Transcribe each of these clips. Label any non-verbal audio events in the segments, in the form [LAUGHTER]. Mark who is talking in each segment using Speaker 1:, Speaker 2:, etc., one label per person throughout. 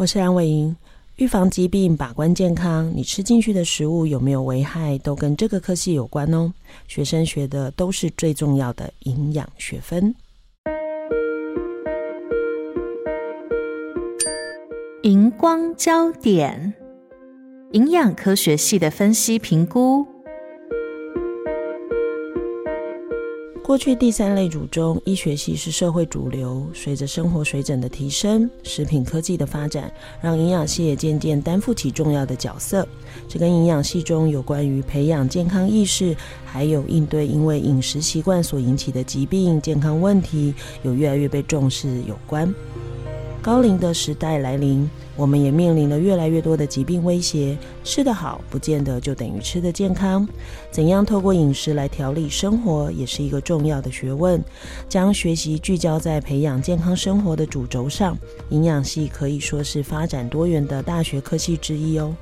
Speaker 1: 我是梁伟莹，预防疾病，把关健康，你吃进去的食物有没有危害，都跟这个科系有关哦。学生学的都是最重要的营养学分。
Speaker 2: 荧光焦点，营养科学系的分析评估。
Speaker 1: 过去第三类组中，医学系是社会主流。随着生活水准的提升，食品科技的发展，让营养系也渐渐担负起重要的角色。这跟营养系中有关于培养健康意识，还有应对因为饮食习惯所引起的疾病健康问题，有越来越被重视有关。高龄的时代来临，我们也面临了越来越多的疾病威胁。吃得好，不见得就等于吃得健康。怎样透过饮食来调理生活，也是一个重要的学问。将学习聚焦在培养健康生活的主轴上，营养系可以说是发展多元的大学科系之一哦。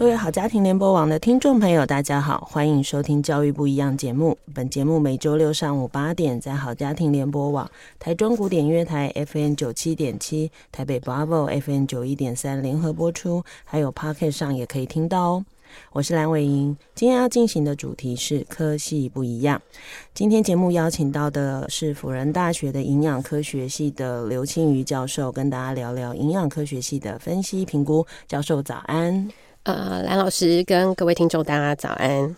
Speaker 1: 各位好家庭联播网的听众朋友，大家好，欢迎收听《教育不一样》节目。本节目每周六上午八点在好家庭联播网、台中古典音乐台 FM 九七点七、台北 Bravo FM 九一点三联合播出，还有 Podcast 上也可以听到哦。我是蓝伟莹，今天要进行的主题是科系不一样。今天节目邀请到的是辅仁大学的营养科学系的刘庆瑜教授，跟大家聊聊营养科学系的分析评估。教授早安。
Speaker 3: 呃，蓝老师跟各位听众，大家早安。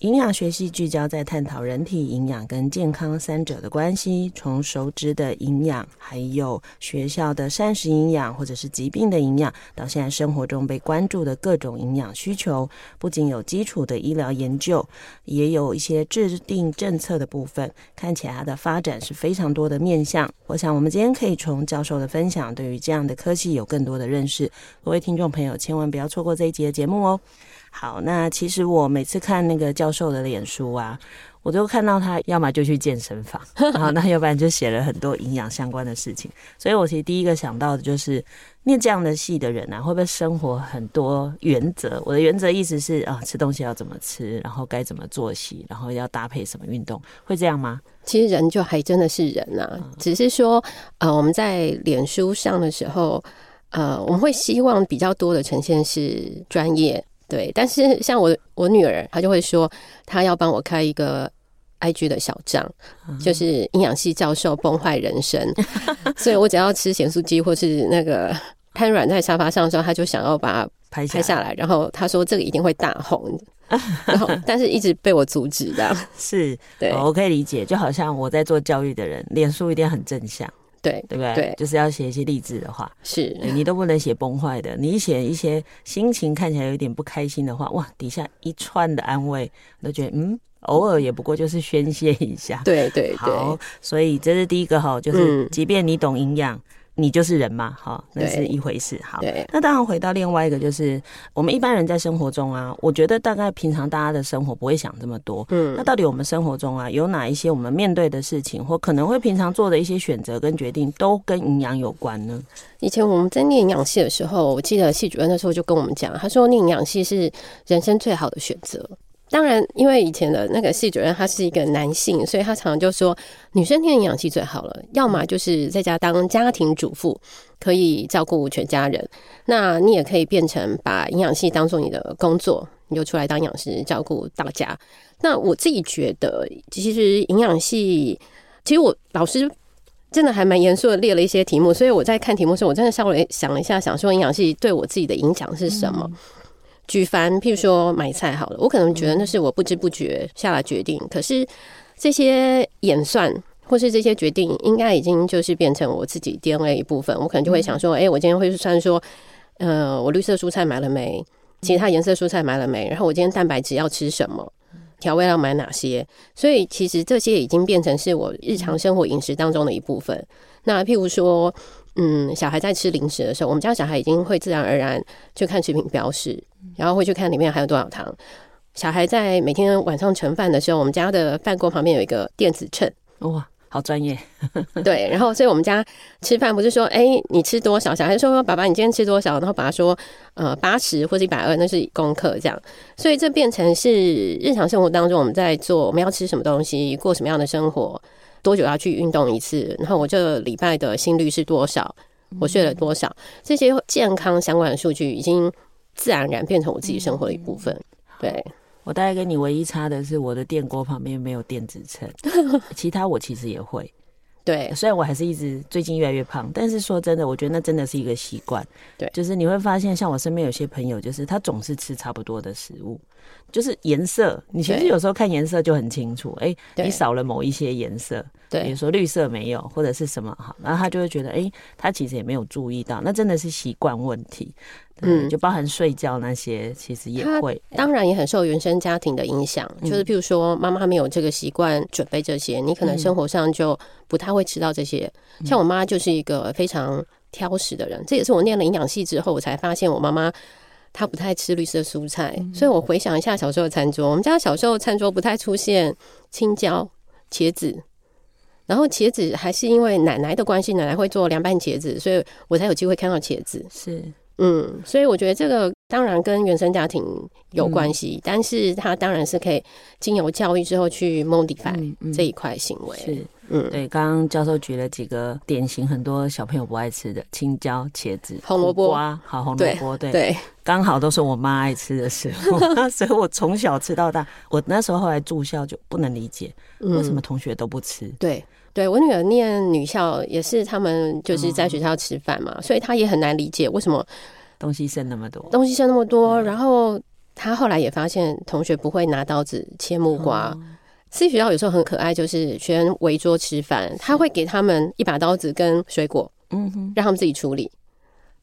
Speaker 1: 营养学系聚焦在探讨人体营养跟健康三者的关系，从熟知的营养，还有学校的膳食营养，或者是疾病的营养，到现在生活中被关注的各种营养需求，不仅有基础的医疗研究，也有一些制定政策的部分。看起来它的发展是非常多的面向。我想我们今天可以从教授的分享，对于这样的科技有更多的认识。各位听众朋友，千万不要错过这一集的节目哦。好，那其实我每次看那个教授的脸书啊，我都看到他要么就去健身房，[LAUGHS] 然后那要不然就写了很多营养相关的事情。所以我其实第一个想到的就是，念这样的戏的人啊，会不会生活很多原则？我的原则意思是啊，吃东西要怎么吃，然后该怎么作息，然后要搭配什么运动，会这样吗？
Speaker 3: 其实人就还真的是人啊，只是说呃，我们在脸书上的时候，呃，我们会希望比较多的呈现是专业。对，但是像我我女儿，她就会说，她要帮我开一个 IG 的小账，嗯、就是营养系教授崩坏人生，[LAUGHS] 所以我只要吃咸酥鸡或是那个瘫软在沙发上的时候，她就想要把它拍拍下来，然后她说这个一定会大红，[LAUGHS] 然后但是一直被我阻止的，
Speaker 1: 是。
Speaker 3: 对，
Speaker 1: 我可以理解，就好像我在做教育的人，脸书一定很正向。
Speaker 3: 对，
Speaker 1: 对不对？
Speaker 3: 对，
Speaker 1: 就是要写一些励志的话，
Speaker 3: 是
Speaker 1: 你都不能写崩坏的。你写一些心情看起来有点不开心的话，哇，底下一串的安慰，都觉得嗯，偶尔也不过就是宣泄一下。
Speaker 3: 对对对，
Speaker 1: 好，所以这是第一个哈，就是即便你懂营养。嗯你就是人嘛，哈，那是一回事。好，那当然回到另外一个，就是我们一般人在生活中啊，我觉得大概平常大家的生活不会想这么多。嗯，那到底我们生活中啊，有哪一些我们面对的事情，或可能会平常做的一些选择跟决定，都跟营养有关呢？
Speaker 3: 以前我们在念营养系的时候，我记得系主任那时候就跟我们讲，他说念营养系是人生最好的选择。当然，因为以前的那个系主任他是一个男性，所以他常常就说女生念营养系最好了，要么就是在家当家庭主妇，可以照顾全家人；那你也可以变成把营养系当做你的工作，你就出来当营养师照顾大家。那我自己觉得，其实营养系，其实我老师真的还蛮严肃的列了一些题目，所以我在看题目的时候，我真的稍微想了一下，想说营养系对我自己的影响是什么。举凡譬如说买菜好了，我可能觉得那是我不知不觉下了决定，可是这些演算或是这些决定，应该已经就是变成我自己 DNA 一部分。我可能就会想说，哎，我今天会算说，呃，我绿色蔬菜买了没？其他颜色蔬菜买了没？然后我今天蛋白质要吃什么？调味要买哪些。所以其实这些已经变成是我日常生活饮食当中的一部分。那譬如说，嗯，小孩在吃零食的时候，我们家小孩已经会自然而然去看食品标识，然后会去看里面还有多少糖。小孩在每天晚上盛饭的时候，我们家的饭锅旁边有一个电子秤，
Speaker 1: 哇，好专业。[LAUGHS]
Speaker 3: 对，然后所以我们家吃饭不是说，哎，你吃多少？小孩说，爸爸，你今天吃多少？然后爸爸说，呃，八十或者一百二，那是功课这样。所以这变成是日常生活当中我们在做，我们要吃什么东西，过什么样的生活，多久要去运动一次？然后我这个礼拜的心率是多少？我睡了多少？这些健康相关的数据已经自然而然变成我自己生活的一部分。对。
Speaker 1: 我大概跟你唯一差的是，我的电锅旁边没有电子秤，[LAUGHS] 其他我其实也会。
Speaker 3: 对，
Speaker 1: 虽然我还是一直最近越来越胖，但是说真的，我觉得那真的是一个习惯。
Speaker 3: 对，
Speaker 1: 就是你会发现，像我身边有些朋友，就是他总是吃差不多的食物，就是颜色，你其实有时候看颜色就很清楚，哎、欸，你少了某一些颜色，对，比如说绿色没有，或者是什么哈，然后他就会觉得，哎、欸，他其实也没有注意到，那真的是习惯问题。嗯，就包含睡觉那些，其实也会，
Speaker 3: 当然也很受原生家庭的影响。就是譬如说，妈妈没有这个习惯准备这些，你可能生活上就不太会吃到这些。像我妈就是一个非常挑食的人，这也是我念了营养系之后，我才发现我妈妈她不太吃绿色蔬菜。所以我回想一下小时候的餐桌，我们家小时候餐桌不太出现青椒、茄子，然后茄子还是因为奶奶的关系，奶奶会做凉拌茄子，所以我才有机会看到茄子。
Speaker 1: 是。
Speaker 3: 嗯，所以我觉得这个当然跟原生家庭有关系，嗯、但是它当然是可以经由教育之后去 modify 这一块行为。
Speaker 1: 是，嗯，对。刚刚教授举了几个典型，很多小朋友不爱吃的青椒、茄子、
Speaker 3: 红萝卜、
Speaker 1: 瓜，好，红萝卜，对，
Speaker 3: 对，
Speaker 1: 刚好都是我妈爱吃的食物，[LAUGHS] 所以我从小吃到大。我那时候后来住校就不能理解，为什么同学都不吃？
Speaker 3: 嗯、对。对，我女儿念女校，也是他们就是在学校吃饭嘛，所以她也很难理解为什么
Speaker 1: 东西剩那么多，
Speaker 3: 东西剩那么多。然后她后来也发现同学不会拿刀子切木瓜，私立学校有时候很可爱，就是学生围桌吃饭，他会给他们一把刀子跟水果，嗯哼，让他们自己处理。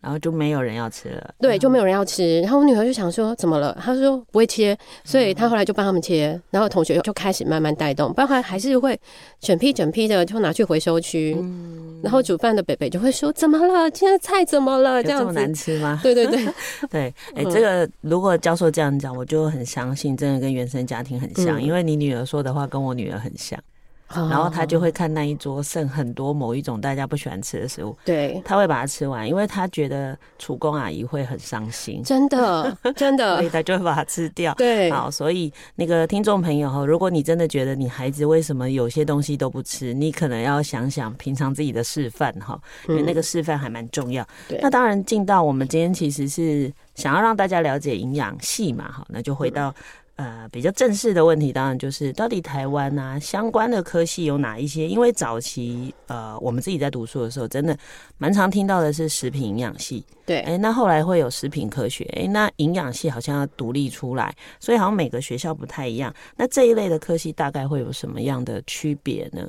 Speaker 1: 然后就没有人要吃了，
Speaker 3: 对，就没有人要吃。然后我女儿就想说，怎么了？她说不会切，所以她后来就帮他们切。然后同学就开始慢慢带动，不然还是会整批整批的就拿去回收区。嗯，然后煮饭的北北就会说，怎么了？今天菜怎么了？这样子这么
Speaker 1: 难吃吗？
Speaker 3: 对对对 [LAUGHS]
Speaker 1: 对。哎、欸，这个如果教授这样讲，我就很相信，真的跟原生家庭很像，嗯、因为你女儿说的话跟我女儿很像。然后他就会看那一桌剩很多某一种大家不喜欢吃的食物，
Speaker 3: 对，
Speaker 1: 他会把它吃完，因为他觉得厨工阿姨会很伤心，
Speaker 3: 真的 [LAUGHS] 真的，
Speaker 1: 所以他就会把它吃掉。
Speaker 3: 对，
Speaker 1: 好，所以那个听众朋友哈，如果你真的觉得你孩子为什么有些东西都不吃，你可能要想想平常自己的示范哈，因为那个示范还蛮重要。那当然进到我们今天其实是想要让大家了解营养系嘛，好，那就回到。呃，比较正式的问题，当然就是到底台湾啊相关的科系有哪一些？因为早期呃，我们自己在读书的时候，真的蛮常听到的是食品营养系。
Speaker 3: 对，
Speaker 1: 哎、欸，那后来会有食品科学，哎、欸，那营养系好像要独立出来，所以好像每个学校不太一样。那这一类的科系大概会有什么样的区别呢？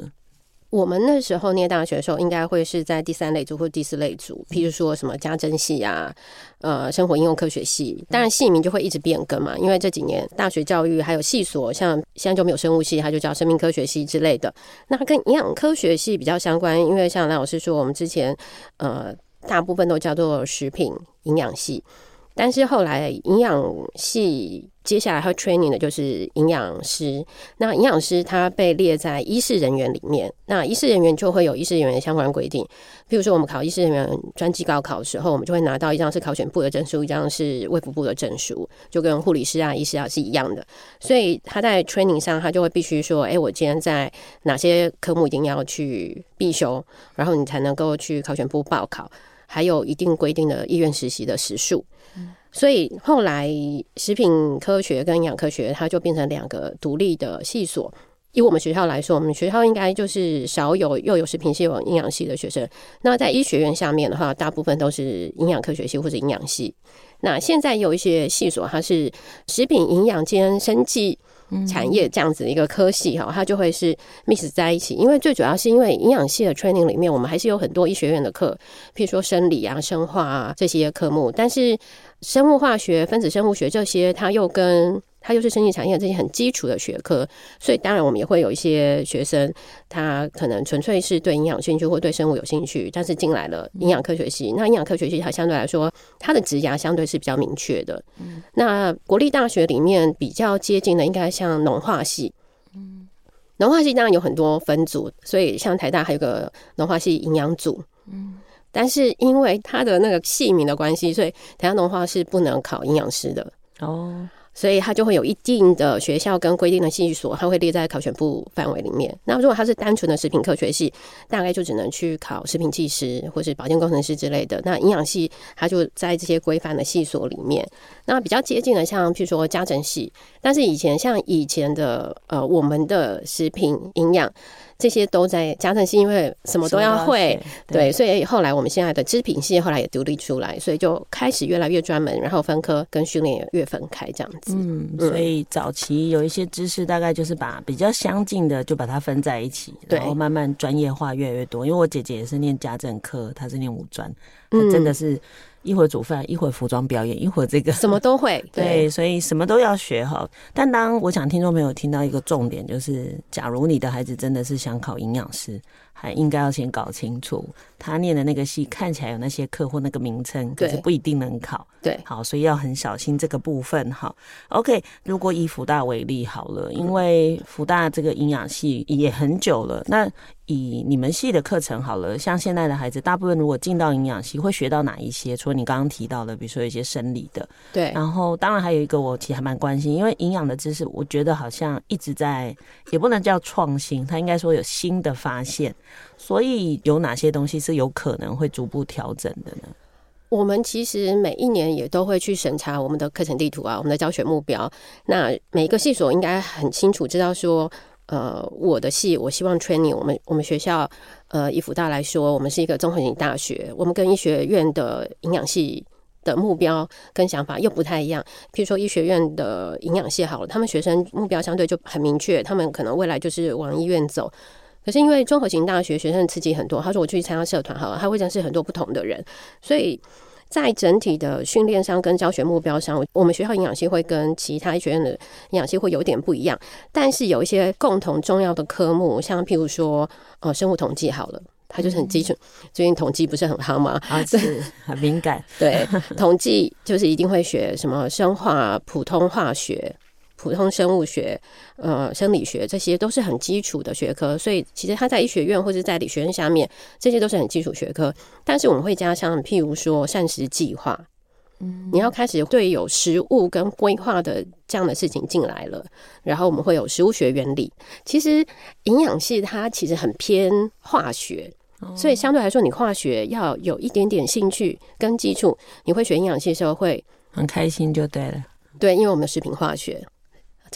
Speaker 3: 我们那时候念大学的时候，应该会是在第三类组或第四类组，譬如说什么家政系啊，呃，生活应用科学系。当然系名就会一直变更嘛，因为这几年大学教育还有系所，像现在就没有生物系，它就叫生命科学系之类的。那跟营养科学系比较相关，因为像蓝老师说，我们之前呃大部分都叫做食品营养系。但是后来营养系接下来会 training 的就是营养师。那营养师他被列在医事人员里面，那医事人员就会有医事人员的相关规定。比如说我们考医事人员专技高考的时候，我们就会拿到一张是考选部的证书，一张是卫福部的证书，就跟护理师啊、医师啊是一样的。所以他在 training 上，他就会必须说：哎，我今天在哪些科目一定要去必修，然后你才能够去考选部报考。还有一定规定的医院实习的时数，所以后来食品科学跟营养科学，它就变成两个独立的系所。以我们学校来说，我们学校应该就是少有又有食品系有营养系的学生。那在医学院下面的话，大部分都是营养科学系或者营养系。那现在有一些系所，它是食品营养兼生技。产业这样子的一个科系哈，它就会是 mix 在一起，因为最主要是因为营养系的 training 里面，我们还是有很多医学院的课，譬如说生理啊、生化啊这些科目，但是生物化学、分子生物学这些，它又跟它就是生技产业这些很基础的学科，所以当然我们也会有一些学生，他可能纯粹是对营养兴趣或对生物有兴趣，但是进来了营养科学系。那营养科学系它相对来说，它的职涯相对是比较明确的。那国立大学里面比较接近的，应该像农化系。农化系当然有很多分组，所以像台大还有个农化系营养组。但是因为它的那个系名的关系，所以台大农化是不能考营养师的哦。所以它就会有一定的学校跟规定的系所，它会列在考选部范围里面。那如果它是单纯的食品科学系，大概就只能去考食品技师或是保健工程师之类的。那营养系它就在这些规范的系所里面。那比较接近的，像譬如说家政系，但是以前像以前的呃，我们的食品营养。这些都在家政系，因为什么都要会，对，所以后来我们现在的织品系后来也独立出来，所以就开始越来越专门，然后分科跟训练也越分开这样子。
Speaker 1: 嗯，所以早期有一些知识，大概就是把比较相近的就把它分在一起，然后慢慢专业化越来越多。因为我姐姐也是念家政科，她是念五专，她真的是。一会儿煮饭，一会儿服装表演，一会儿这个
Speaker 3: 什么都会。[LAUGHS] 对，
Speaker 1: 对，所以什么都要学哈。但当我想听众朋友听到一个重点，就是假如你的孩子真的是想考营养师。还应该要先搞清楚，他念的那个系看起来有那些课或那个名称，可是不一定能考。
Speaker 3: 对，
Speaker 1: 好，所以要很小心这个部分。哈，OK。如果以福大为例好了，因为福大这个营养系也很久了，那以你们系的课程好了，像现在的孩子，大部分如果进到营养系，会学到哪一些？除了你刚刚提到的，比如说一些生理的，
Speaker 3: 对。
Speaker 1: 然后，当然还有一个我其实还蛮关心，因为营养的知识，我觉得好像一直在，也不能叫创新，它应该说有新的发现。所以有哪些东西是有可能会逐步调整的呢？
Speaker 3: 我们其实每一年也都会去审查我们的课程地图啊，我们的教学目标。那每一个系所应该很清楚知道说，呃，我的系我希望 training 我们我们学校，呃，以辅大来说，我们是一个综合性大学，我们跟医学院的营养系的目标跟想法又不太一样。譬如说医学院的营养系好了，他们学生目标相对就很明确，他们可能未来就是往医院走。可是因为综合型大学学生刺激很多，他说我去参加社团好了，他会认识很多不同的人，所以在整体的训练上跟教学目标上，我们学校营养系会跟其他学院的营养系会有点不一样。但是有一些共同重要的科目，像譬如说呃生物统计好了，它就是很基础。最近统计不是很夯吗？[LAUGHS]
Speaker 1: 啊，是很敏感。
Speaker 3: 对，[LAUGHS] 统计就是一定会学什么生化、普通化学。普通生物学、呃，生理学，这些都是很基础的学科，所以其实它在医学院或者在理学院下面，这些都是很基础学科。但是我们会加上，譬如说膳食计划，嗯，你要开始对有食物跟规划的这样的事情进来了，然后我们会有食物学原理。其实营养系它其实很偏化学，所以相对来说，你化学要有一点点兴趣跟基础，你会学营养系的时候会
Speaker 1: 很开心就对了。
Speaker 3: 对，因为我们的食品化学。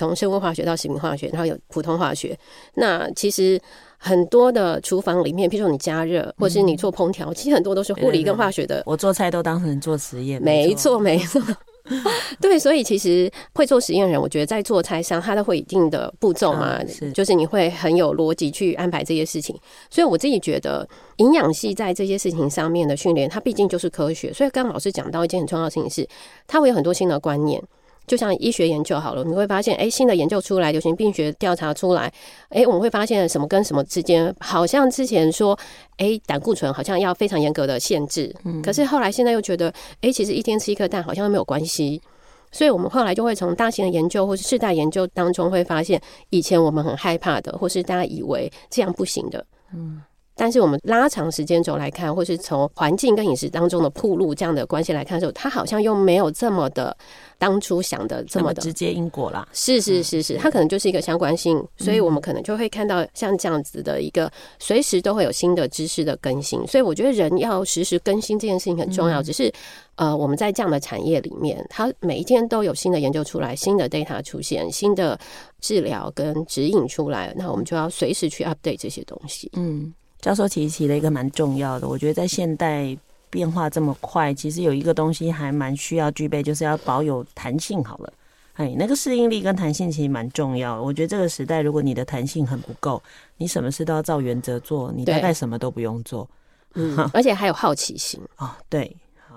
Speaker 3: 从生物化学到食品化学，然后有普通化学。那其实很多的厨房里面，譬如说你加热，或是你做烹调，嗯、其实很多都是物理跟化学的。
Speaker 1: 我做菜都当成做实验。
Speaker 3: 没错，没错。[LAUGHS] 对，所以其实会做实验人，我觉得在做菜上，他都会一定的步骤嘛，啊、是就是你会很有逻辑去安排这些事情。所以我自己觉得，营养系在这些事情上面的训练，它毕竟就是科学。所以刚刚老师讲到一件很重要的事情是，它会有很多新的观念。就像医学研究好了，你会发现，哎，新的研究出来，流行病学调查出来，哎，我们会发现什么跟什么之间，好像之前说，哎，胆固醇好像要非常严格的限制，嗯，可是后来现在又觉得，哎，其实一天吃一颗蛋好像都没有关系，所以我们后来就会从大型的研究或是世代研究当中会发现，以前我们很害怕的，或是大家以为这样不行的，嗯。但是我们拉长时间轴来看，或是从环境跟饮食当中的铺路这样的关系来看的时候，它好像又没有这么的当初想的这么的
Speaker 1: 直接因果啦。
Speaker 3: 是是是是，它可能就是一个相关性，所以我们可能就会看到像这样子的一个随时都会有新的知识的更新。所以我觉得人要实时更新这件事情很重要。只是呃，我们在这样的产业里面，它每一天都有新的研究出来，新的 data 出现，新的治疗跟指引出来，那我们就要随时去 update 这些东西。嗯。
Speaker 1: 教授提起了一个蛮重要的，我觉得在现代变化这么快，其实有一个东西还蛮需要具备，就是要保有弹性。好了，哎，那个适应力跟弹性其实蛮重要的。我觉得这个时代，如果你的弹性很不够，你什么事都要照原则做，你大概什么都不用做。
Speaker 3: 嗯，而且还有好奇心
Speaker 1: 哦，对，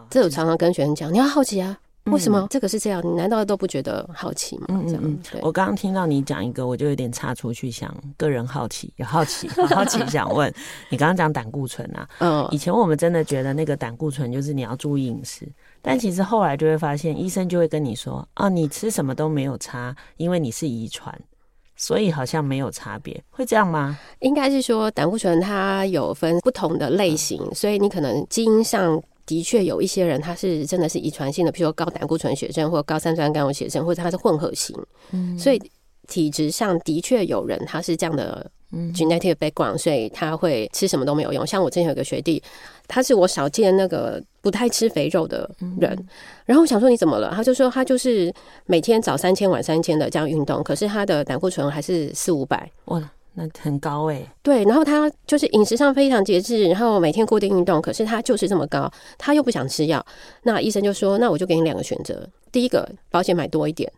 Speaker 3: 这我常常跟学生讲，你要好奇啊。为什么这个是这样？你难道都不觉得好奇吗？
Speaker 1: 嗯嗯嗯。我刚刚听到你讲一个，我就有点岔出去想，个人好奇，有好奇，好奇 [LAUGHS] 想问你刚刚讲胆固醇啊。嗯。以前我们真的觉得那个胆固醇就是你要注意饮食，但其实后来就会发现，医生就会跟你说，啊，你吃什么都没有差，因为你是遗传，所以好像没有差别，会这样吗？
Speaker 3: 应该是说胆固醇它有分不同的类型，嗯、所以你可能基因上。的确有一些人，他是真的是遗传性的，譬如说高胆固醇血症，或高三酸甘油血症，或者他是混合型。嗯，所以体质上的确有人他是这样的 genetic background，所以他会吃什么都没有用。像我之前有个学弟，他是我少见那个不太吃肥肉的人，然后我想说你怎么了？他就说他就是每天早三千晚三千的这样运动，可是他的胆固醇还是四五百。哇。
Speaker 1: 那很高哎、欸，
Speaker 3: 对，然后他就是饮食上非常节制，然后每天固定运动，可是他就是这么高，他又不想吃药，那医生就说，那我就给你两个选择，第一个保险买多一点，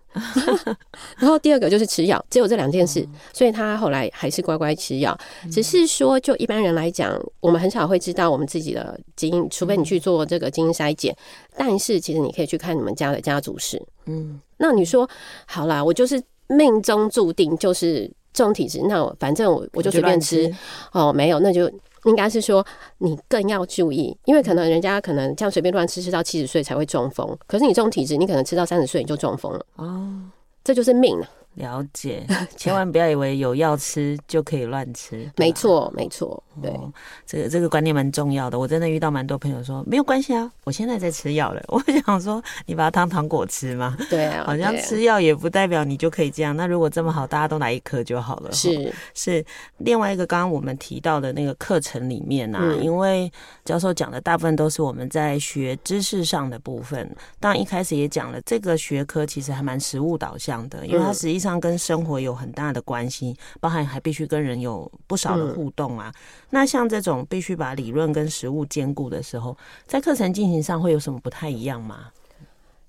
Speaker 3: [LAUGHS] 然后第二个就是吃药，只有这两件事，所以他后来还是乖乖吃药，只是说就一般人来讲，我们很少会知道我们自己的基因，除非你去做这个基因筛检，但是其实你可以去看你们家的家族史，嗯，那你说好啦，我就是命中注定就是。这种体质，那我反正我我就随便吃，吃。哦，没有，那就应该是说你更要注意，因为可能人家可能这样随便乱吃，吃到七十岁才会中风，可是你这种体质，你可能吃到三十岁你就中风了。哦，这就是命了。
Speaker 1: 了解，[LAUGHS] 千万不要以为有药吃就可以乱吃。
Speaker 3: 没错，没错，对，
Speaker 1: 哦、这个这个观念蛮重要的。我真的遇到蛮多朋友说没有关系啊，我现在在吃药了。[LAUGHS] 我想说，你把它当糖果吃吗？
Speaker 3: 对啊，
Speaker 1: 好像吃药也不代表你就可以这样。那如果这么好，大家都来一颗就好了。
Speaker 3: 是
Speaker 1: 是，另外一个刚刚我们提到的那个课程里面啊，嗯、因为教授讲的大部分都是我们在学知识上的部分。当然一开始也讲了，这个学科其实还蛮实务导向的，因为它实际上。上跟生活有很大的关系，包含还必须跟人有不少的互动啊。嗯、那像这种必须把理论跟实物兼顾的时候，在课程进行上会有什么不太一样吗？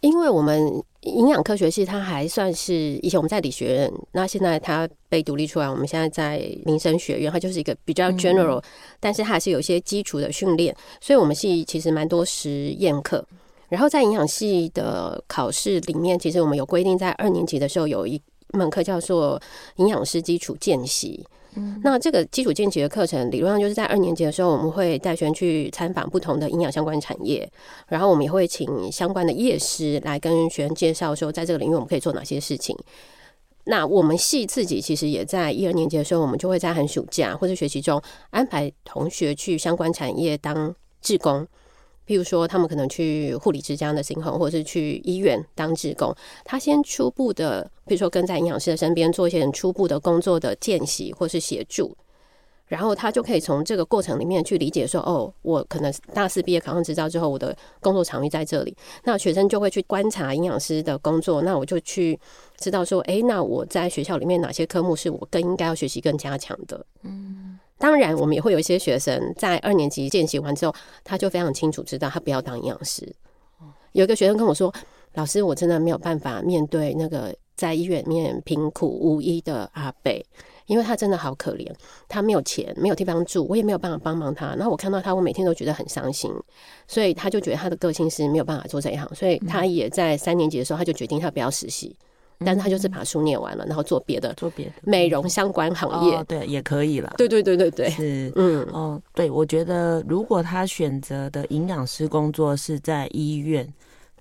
Speaker 3: 因为我们营养科学系它还算是以前我们在理学院，那现在它被独立出来，我们现在在民生学院，它就是一个比较 general，、嗯、但是它还是有一些基础的训练，所以我们系其实蛮多实验课。然后在营养系的考试里面，其实我们有规定，在二年级的时候有一。一门课叫做营养师基础见习，嗯，那这个基础见习的课程，理论上就是在二年级的时候，我们会带学生去参访不同的营养相关产业，然后我们也会请相关的业师来跟学生介绍说，在这个领域我们可以做哪些事情。那我们系自己其实也在一二年级的时候，我们就会在寒暑假或者学习中安排同学去相关产业当志工。譬如说，他们可能去护理之家的行红，或者是去医院当志工。他先初步的，譬如说跟在营养师的身边做一些初步的工作的见习或是协助，然后他就可以从这个过程里面去理解说，哦，我可能大四毕业考上执照之后，我的工作场域在这里。那学生就会去观察营养师的工作，那我就去知道说，诶，那我在学校里面哪些科目是我更应该要学习更加强的？嗯。当然，我们也会有一些学生在二年级见习完之后，他就非常清楚知道他不要当营养师。有一个学生跟我说：“老师，我真的没有办法面对那个在医院里面贫苦无依的阿北，因为他真的好可怜，他没有钱，没有地方住，我也没有办法帮忙他。然后我看到他，我每天都觉得很伤心，所以他就觉得他的个性是没有办法做这一行，所以他也在三年级的时候，他就决定他不要实习。”但是他就是把书念完了，然后做别的，做别的美容相关行业，
Speaker 1: 哦，对，也可以了。
Speaker 3: 对对对对对，
Speaker 1: 是，嗯，哦，对，我觉得如果他选择的营养师工作是在医院。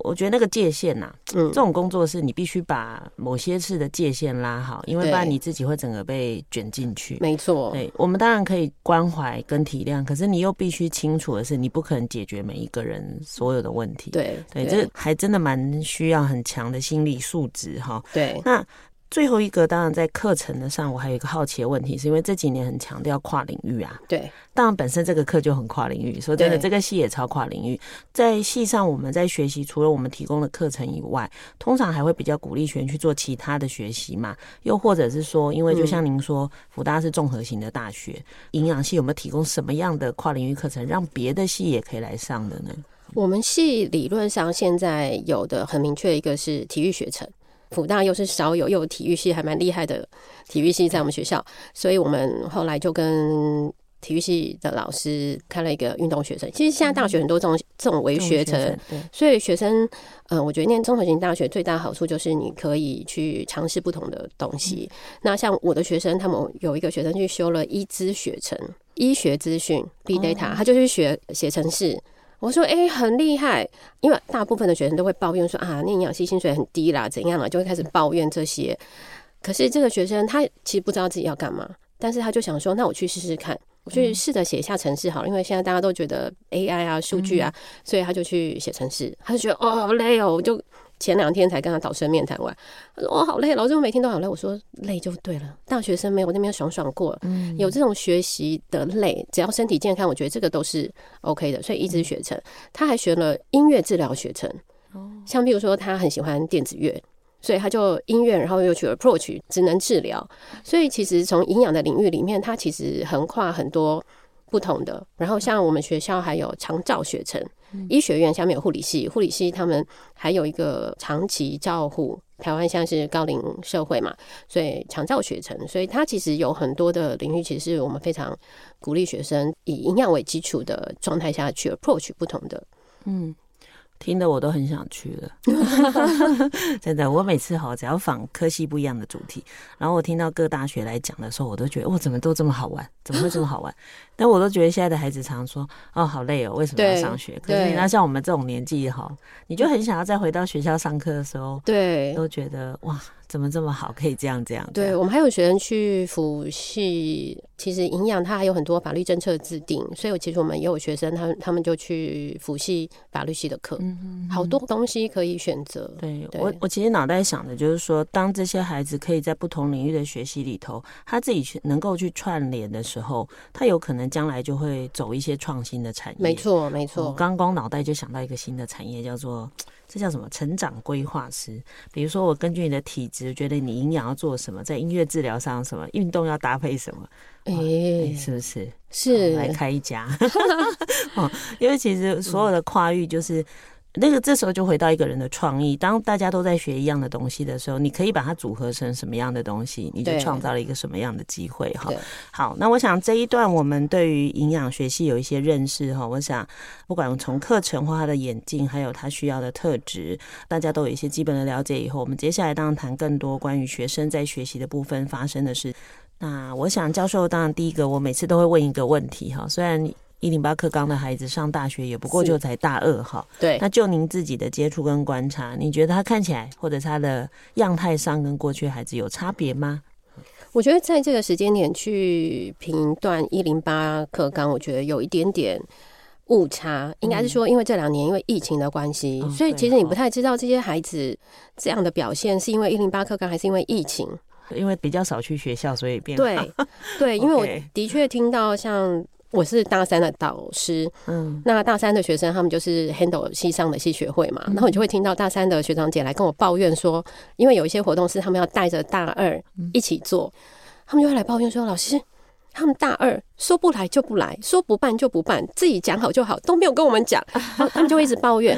Speaker 1: 我觉得那个界限呐、啊，嗯，这种工作是你必须把某些事的界限拉好，因为不然你自己会整个被卷进去。
Speaker 3: 没错，
Speaker 1: 对，我们当然可以关怀跟体谅，可是你又必须清楚的是，你不可能解决每一个人所有的问题。
Speaker 3: 对，
Speaker 1: 对，这还真的蛮需要很强的心理素质哈。
Speaker 3: 对，
Speaker 1: 那。最后一个，当然在课程的上，我还有一个好奇的问题，是因为这几年很强调跨领域啊。
Speaker 3: 对，
Speaker 1: 当然本身这个课就很跨领域，说真的，这个系也超跨领域。在系上，我们在学习，除了我们提供的课程以外，通常还会比较鼓励学员去做其他的学习嘛。又或者是说，因为就像您说，福大是综合型的大学，营养系有没有提供什么样的跨领域课程，让别的系也可以来上的呢？
Speaker 3: 我们系理论上现在有的很明确，一个是体育学程。辅大又是少有又有体育系还蛮厉害的体育系在我们学校，所以我们后来就跟体育系的老师开了一个运动学生。其实现在大学很多这种这种微学程，对，所以学生，嗯、呃，我觉得念综合型大学最大的好处就是你可以去尝试不同的东西。嗯、那像我的学生，他们有一个学生去修了医资学程，医学资讯 Big Data，、哦、他就去学写程式。我说，哎、欸，很厉害，因为大部分的学生都会抱怨说啊，那营养系薪水很低啦，怎样啊，就会开始抱怨这些。可是这个学生他其实不知道自己要干嘛，但是他就想说，那我去试试看，我去试着写一下程式好了，因为现在大家都觉得 AI 啊、数据啊，所以他就去写程式。他就觉得哦，好累哦，我就前两天才跟他导师面谈完，他说哦，好累，老师我每天都好累。我说累就对了，大学生没有那边爽爽过，有这种学习的累，只要身体健康，我觉得这个都是 OK 的。所以一直学成，他还学了音乐治疗学程，像比如说他很喜欢电子乐。所以他就音乐，然后又去 approach 职能治疗。所以其实从营养的领域里面，它其实横跨很多不同的。然后像我们学校还有长照学程，医学院下面有护理系，护理系他们还有一个长期照护。台湾像是高龄社会嘛，所以长照学程，所以它其实有很多的领域，其实是我们非常鼓励学生以营养为基础的状态下去 approach 不同的，嗯。
Speaker 1: 听得我都很想去了，[LAUGHS] 真的。我每次哈只要访科系不一样的主题，然后我听到各大学来讲的时候，我都觉得哇，怎么都这么好玩？怎么会这么好玩？但我都觉得现在的孩子常说哦，好累哦，为什么要上学？可是你那像我们这种年纪哈，你就很想要再回到学校上课的时候，对，都觉得哇。怎么这么好？可以这样这样？
Speaker 3: 对，我们还有学生去辅系，其实营养它还有很多法律政策制定，所以其实我们也有学生，他们他们就去辅系法律系的课，嗯嗯，好多东西可以选择。对，
Speaker 1: 对我，我其实脑袋想的就是说，当这些孩子可以在不同领域的学习里头，他自己去能够去串联的时候，他有可能将来就会走一些创新的产业。
Speaker 3: 没错，没错。我
Speaker 1: 刚光脑袋就想到一个新的产业，叫做。这叫什么？成长规划师。比如说，我根据你的体质，觉得你营养要做什么，在音乐治疗上什么，运动要搭配什么，哎、欸，是不是？
Speaker 3: 是
Speaker 1: 来开一家。[LAUGHS] 哦，因为其实所有的跨域就是。那个这时候就回到一个人的创意。当大家都在学一样的东西的时候，你可以把它组合成什么样的东西，你就创造了一个什么样的机会哈。好，那我想这一段我们对于营养学系有一些认识哈。我想不管从课程或他的演进，还有他需要的特质，大家都有一些基本的了解以后，我们接下来当然谈更多关于学生在学习的部分发生的事。那我想教授当然第一个，我每次都会问一个问题哈，虽然。一零八课纲的孩子上大学也不过就才大二哈，对。那就您自己的接触跟观察，你觉得他看起来或者他的样态上跟过去孩子有差别吗？
Speaker 3: 我觉得在这个时间点去评断一零八课纲，我觉得有一点点误差。应该是说，因为这两年因为疫情的关系，嗯、所以其实你不太知道这些孩子这样的表现是因为一零八课纲还是因为疫情？
Speaker 1: 因为比较少去学校，所以变
Speaker 3: 对对。因为我 [LAUGHS] 的确听到像。我是大三的导师，嗯，那大三的学生他们就是 handle 系上的系学会嘛，然后你就会听到大三的学长姐来跟我抱怨说，因为有一些活动是他们要带着大二一起做，他们就会来抱怨说，老师，他们大二说不来就不来，说不办就不办，自己讲好就好，都没有跟我们讲，[LAUGHS] 他们就会一直抱怨。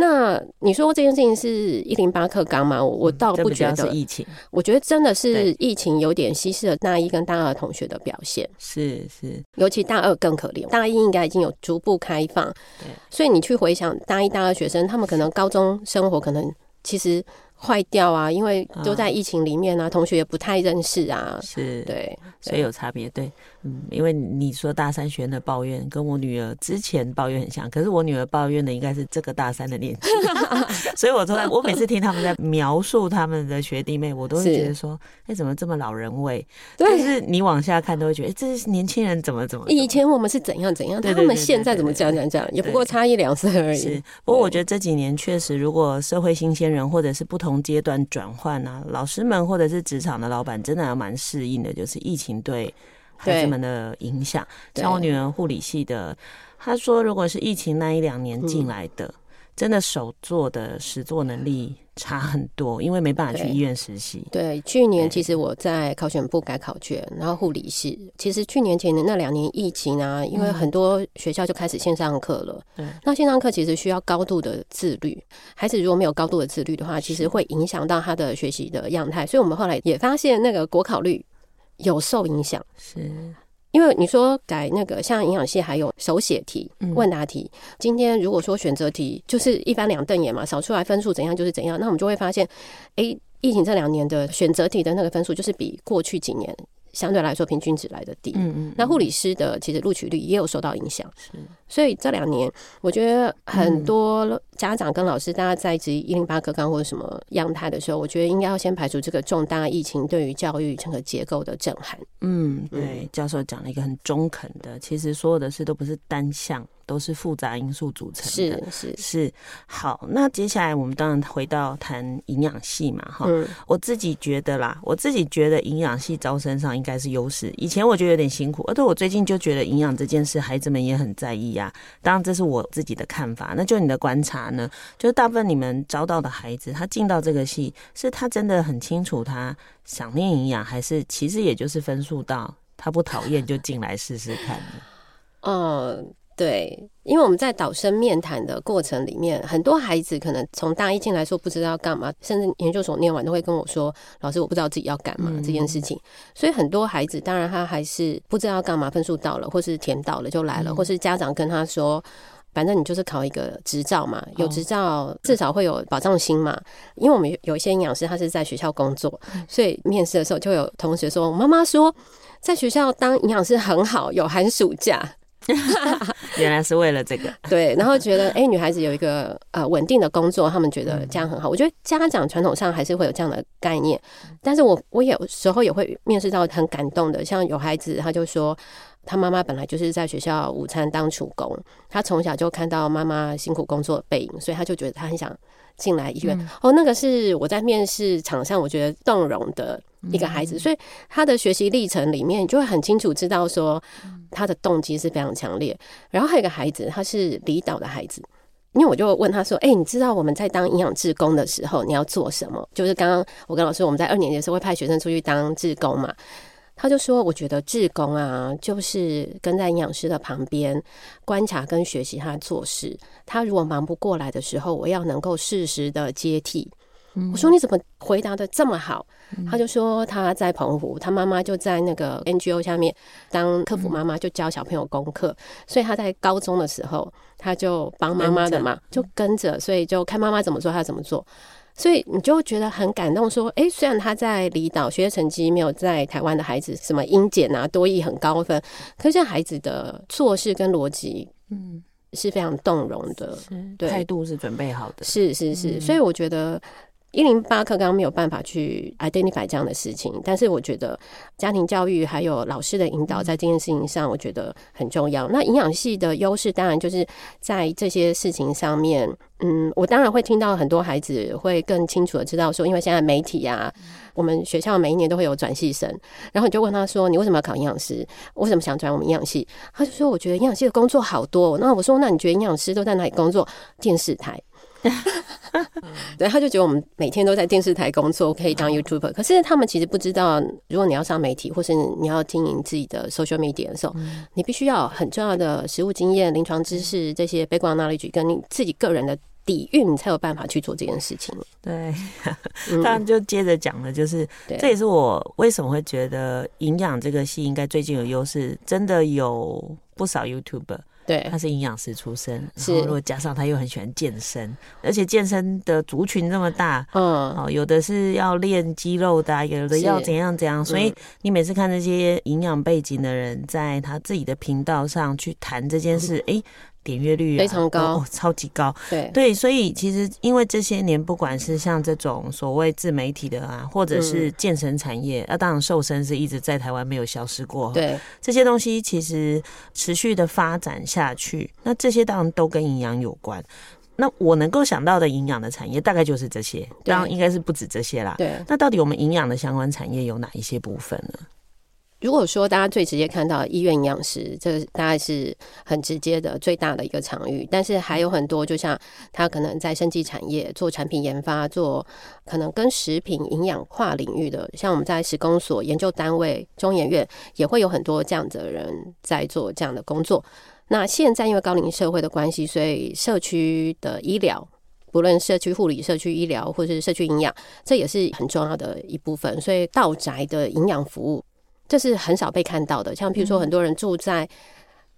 Speaker 3: 那你说这件事情是一零八课纲吗？我倒不觉得。是疫情，我觉得真的是疫情有点稀释了大一跟大二同学的表现。
Speaker 1: 是是，
Speaker 3: 尤其大二更可怜，大一应该已经有逐步开放。对，所以你去回想大一、大二学生，他们可能高中生活可能其实。坏掉啊，因为都在疫情里面啊，同学也不太认识啊，是对，
Speaker 1: 所以有差别。对，嗯，因为你说大三学生的抱怨跟我女儿之前抱怨很像，可是我女儿抱怨的应该是这个大三的年纪，[LAUGHS] [LAUGHS] 所以我从来我每次听他们在描述他们的学弟妹，我都会觉得说，哎，怎么这么老人味？但是你往下看都会觉得，哎，这是年轻人怎么怎么？
Speaker 3: 以前我们是怎样怎样，他们现在怎么这样这样也不过差一两岁而已。是，
Speaker 1: 不过我觉得这几年确实，如果社会新鲜人或者是不同。阶段转换啊，老师们或者是职场的老板真的还蛮适应的，就是疫情对孩子们的影响。像我女儿护理系的，她说，如果是疫情那一两年进来的。嗯真的手做的实作能力差很多，因为没办法去医院实习。
Speaker 3: 对，去年其实我在考选部改考卷，然后护理系。其实去年前的那两年疫情啊，因为很多学校就开始线上课了。对，那线上课其实需要高度的自律，孩子如果没有高度的自律的话，其实会影响到他的学习的样态。所以我们后来也发现，那个国考率有受影响。是。因为你说改那个像营养系还有手写题、问答题，今天如果说选择题就是一翻两瞪眼嘛，扫出来分数怎样就是怎样，那我们就会发现，哎，疫情这两年的选择题的那个分数就是比过去几年。相对来说，平均值来的低。嗯嗯。那护理师的其实录取率也有受到影响。是。所以这两年，我觉得很多家长跟老师，大家在质疑一零八课纲或者什么样态的时候，我觉得应该要先排除这个重大疫情对于教育整个结构的震撼。
Speaker 1: 嗯，对。教授讲了一个很中肯的，其实所有的事都不是单向。都是复杂因素组成的，是是是。好，那接下来我们当然回到谈营养系嘛，哈、嗯。我自己觉得啦，我自己觉得营养系招生上应该是优势。以前我觉得有点辛苦，而且我最近就觉得营养这件事，孩子们也很在意呀、啊。当然，这是我自己的看法。那就你的观察呢？就是大部分你们招到的孩子，他进到这个系，是他真的很清楚他想念营养，还是其实也就是分数到他不讨厌就进来试试看呢？
Speaker 3: 嗯。[LAUGHS] 对，因为我们在导生面谈的过程里面，很多孩子可能从大一进来说不知道要干嘛，甚至研究所念完都会跟我说：“老师，我不知道自己要干嘛这件事情。”所以很多孩子，当然他还是不知道要干嘛，分数到了或是填到了就来了，或是家长跟他说：“反正你就是考一个执照嘛，有执照至少会有保障心嘛。”因为我们有一些营养师他是在学校工作，所以面试的时候就有同学说：“我妈妈说在学校当营养师很好，有寒暑假。” [LAUGHS]
Speaker 1: 原来是为了这个，[LAUGHS]
Speaker 3: 对，然后觉得哎、欸，女孩子有一个呃稳定的工作，他们觉得这样很好。我觉得家长传统上还是会有这样的概念，但是我我有时候也会面试到很感动的，像有孩子他就说，他妈妈本来就是在学校午餐当厨工，他从小就看到妈妈辛苦工作的背影，所以他就觉得他很想进来医院。嗯、哦，那个是我在面试场上我觉得动容的一个孩子，所以他的学习历程里面，你就会很清楚知道说他的动机是非常强烈。然后还有一个孩子，他是离岛的孩子，因为我就问他说：“哎，你知道我们在当营养志工的时候你要做什么？”就是刚刚我跟老师我们在二年级的时候会派学生出去当志工嘛，他就说：“我觉得志工啊，就是跟在营养师的旁边观察跟学习他做事。他如果忙不过来的时候，我要能够适时的接替。”我说你怎么回答的这么好？他就说他在澎湖，他妈妈就在那个 NGO 下面当客服妈妈，就教小朋友功课。所以他在高中的时候，他就帮妈妈的嘛，就跟着，所以就看妈妈怎么做，他怎么做。所以你就觉得很感动，说，哎，虽然他在离岛学习成绩没有在台湾的孩子什么英检啊、多益很高分，可是孩子的做事跟逻辑，嗯，是非常动容的，对，
Speaker 1: 态度是准备好的，
Speaker 3: 是是是，所以我觉得。一零八课纲没有办法去 identify 这样的事情，但是我觉得家庭教育还有老师的引导在这件事情上，我觉得很重要。那营养系的优势当然就是在这些事情上面，嗯，我当然会听到很多孩子会更清楚的知道说，因为现在媒体啊，我们学校每一年都会有转系生，然后你就问他说，你为什么要考营养师？为什么想转我们营养系？他就说，我觉得营养系的工作好多。那我说，那你觉得营养师都在哪里工作？电视台。[LAUGHS] 对，他就觉得我们每天都在电视台工作，可以当 YouTuber。可是他们其实不知道，如果你要上媒体，或是你要经营自己的 social media 的时候，你必须要有很重要的实务经验、临床知识这些 background knowledge，跟你自己个人的底蕴，你才有办法去做这件事情。
Speaker 1: 对，[LAUGHS] 当然就接着讲的就是，这也是我为什么会觉得营养这个系应该最近有优势，真的有不少 YouTuber。
Speaker 3: 对，
Speaker 1: 他是营养师出身，然后如果加上他又很喜欢健身，而且健身的族群这么大，嗯，哦，有的是要练肌肉的，有的要怎样怎样，所以你每次看这些营养背景的人在他自己的频道上去谈这件事，哎、嗯。欸点阅率、啊、
Speaker 3: 非常高，
Speaker 1: 哦，超级高。
Speaker 3: 对
Speaker 1: 对，所以其实因为这些年，不管是像这种所谓自媒体的啊，或者是健身产业，那、嗯啊、当然瘦身是一直在台湾没有消失过。
Speaker 3: 对，
Speaker 1: 这些东西其实持续的发展下去，那这些当然都跟营养有关。那我能够想到的营养的产业，大概就是这些，当然应该是不止这些啦。
Speaker 3: 对，
Speaker 1: 那到底我们营养的相关产业有哪一些部分呢？
Speaker 3: 如果说大家最直接看到医院营养师，这个大概是很直接的最大的一个场域，但是还有很多，就像他可能在生技产业做产品研发，做可能跟食品营养跨领域的，像我们在食工所研究单位中研院也会有很多这样的人在做这样的工作。那现在因为高龄社会的关系，所以社区的医疗，不论社区护理、社区医疗或是社区营养，这也是很重要的一部分。所以到宅的营养服务。这是很少被看到的。像比如说，很多人住在，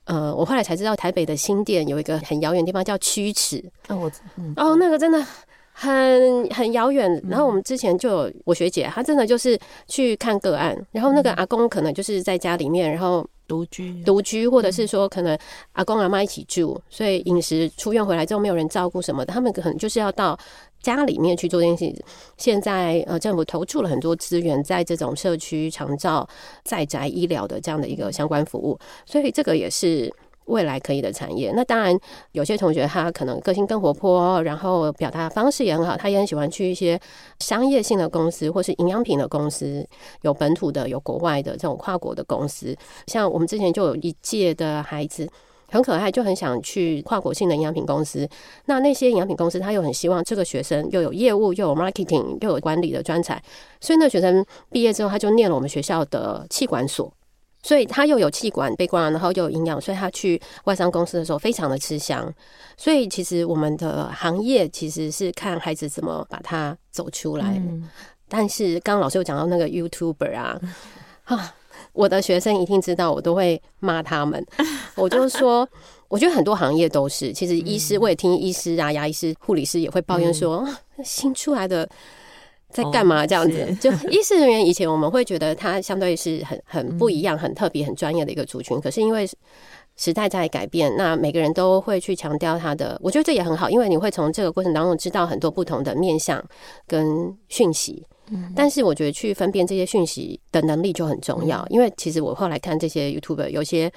Speaker 3: 嗯、呃，我后来才知道，台北的新店有一个很遥远的地方叫曲池。
Speaker 1: 哦，我，嗯、
Speaker 3: 哦，那个真的很很遥远。然后我们之前就有我学姐，她真的就是去看个案，然后那个阿公可能就是在家里面，然后。
Speaker 1: 独居，
Speaker 3: 独居，或者是说可能阿公阿妈一起住，所以饮食出院回来之后没有人照顾什么的，他们可能就是要到家里面去做这件事。现在呃，政府投注了很多资源在这种社区长照在宅医疗的这样的一个相关服务，所以这个也是。未来可以的产业，那当然有些同学他可能个性更活泼，然后表达方式也很好，他也很喜欢去一些商业性的公司或是营养品的公司，有本土的，有国外的这种跨国的公司。像我们之前就有一届的孩子很可爱，就很想去跨国性的营养品公司。那那些营养品公司他又很希望这个学生又有业务又有 marketing 又有管理的专才，所以那学生毕业之后他就念了我们学校的气管所。所以他又有气管背景，然后又有营养，所以他去外商公司的时候非常的吃香。所以其实我们的行业其实是看孩子怎么把它走出来。嗯、但是刚刚老师有讲到那个 YouTuber 啊，[LAUGHS] 啊，我的学生一定知道，我都会骂他们。我就说，[LAUGHS] 我觉得很多行业都是，其实医师我也听医师啊、牙医师、护理师也会抱怨说，嗯、新出来的。在干嘛？这样子，哦、就医师人员以前我们会觉得他相对是很很不一样、很特别、很专业的一个族群。可是因为时代在改变，那每个人都会去强调他的。我觉得这也很好，因为你会从这个过程当中知道很多不同的面向跟讯息。但是我觉得去分辨这些讯息的能力就很重要，因为其实我后来看这些 YouTuber，有些